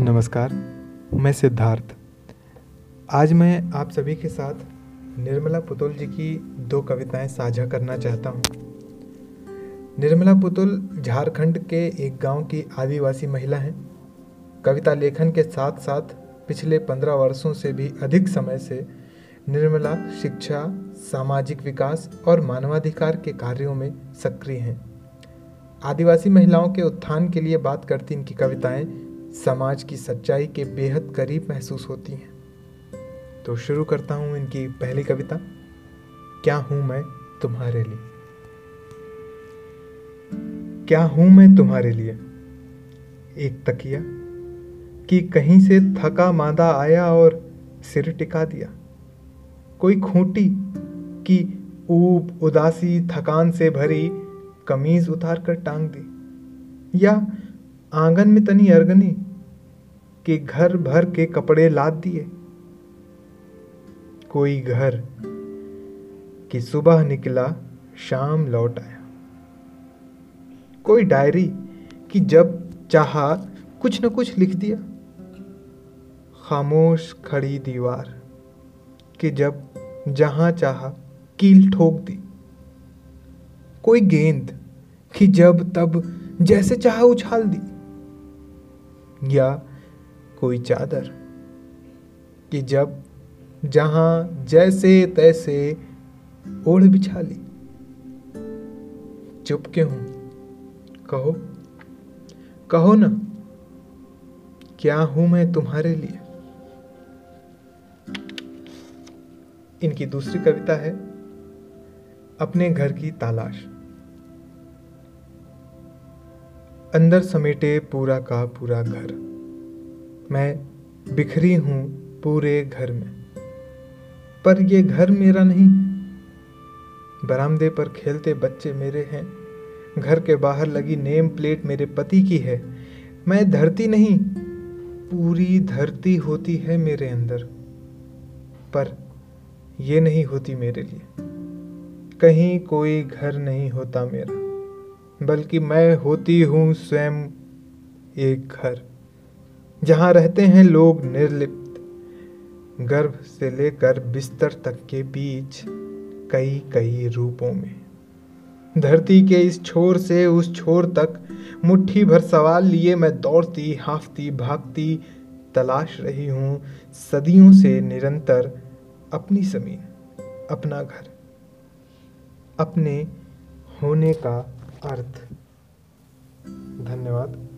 नमस्कार, मैं सिद्धार्थ। आज मैं आप सभी के साथ निर्मला पुतुल जी की दो कविताएँ साझा करना चाहता हूँ। निर्मला पुतुल झारखंड के एक गाँव की आदिवासी महिला हैं। कविता लेखन के साथ साथ पिछले पंद्रह वर्षों से भी अधिक समय से निर्मला शिक्षा, सामाजिक विकास और मानवाधिकार के कार्यों में सक्रिय हैं। आदिवासी महिलाओं के उत्थान के लिए बात करती इनकी कविताएँ समाज की सच्चाई के बेहद करीब महसूस होती हैं। तो शुरू करता हूँ इनकी पहली कविता। क्या हूँ मैं तुम्हारे लिए? क्या हूँ मैं तुम्हारे लिए? एक तकिया कि कहीं से थका मादा आया और सिर टिका दिया। कोई खूंटी कि ऊब, उदासी, थकान से भरी कमीज उतार कर टांग दी। या आँगन में तनी अरगनी के घर भर के कपड़े लाद दिए। कोई घर कि सुबह निकला, शाम लौट आया। कोई डायरी कि जब चाहा, कुछ न कुछ लिख दिया। खामोश खड़ी दीवार कि जब जहाँ चाहा, कील ठोक दी। कोई गेंद कि जब तब जैसे चाहा उछाल दी। या कोई चादर कि जब जहाँ जैसे तैसे ओढ़ बिछा ली। चुप क्यों हूँ? कहो। कहो ना, क्या हूँ मैं तुम्हारे लिए? इनकी दूसरी कविता है, अपने घर की तलाश। अंदर समेटे पूरा का पूरा घर। मैं बिखरी हूँ पूरे घर में। पर ये घर मेरा नहीं। बरामदे पर खेलते बच्चे मेरे हैं। घर के बाहर लगी नेम प्लेट मेरे पति की है। मैं धरती नहीं, पूरी धरती होती है मेरे अंदर। पर ये नहीं होती मेरे लिए। कहीं कोई घर नहीं होता मेरा। बल्कि मैं होती हूँ स्वयं एक घर, जहाँ रहते हैं लोग निर्लिप्त, गर्भ से लेकर बिस्तर तक के बीच कई कई रूपों में। धरती के इस छोर से उस छोर तक मुट्ठी भर सवाल लिए मैं दौड़ती, हाफती, भागती, तलाश रही हूँ, सदियों से निरंतर अपनी ज़मीन, अपना घर, अपने होने का अर्थ। धन्यवाद।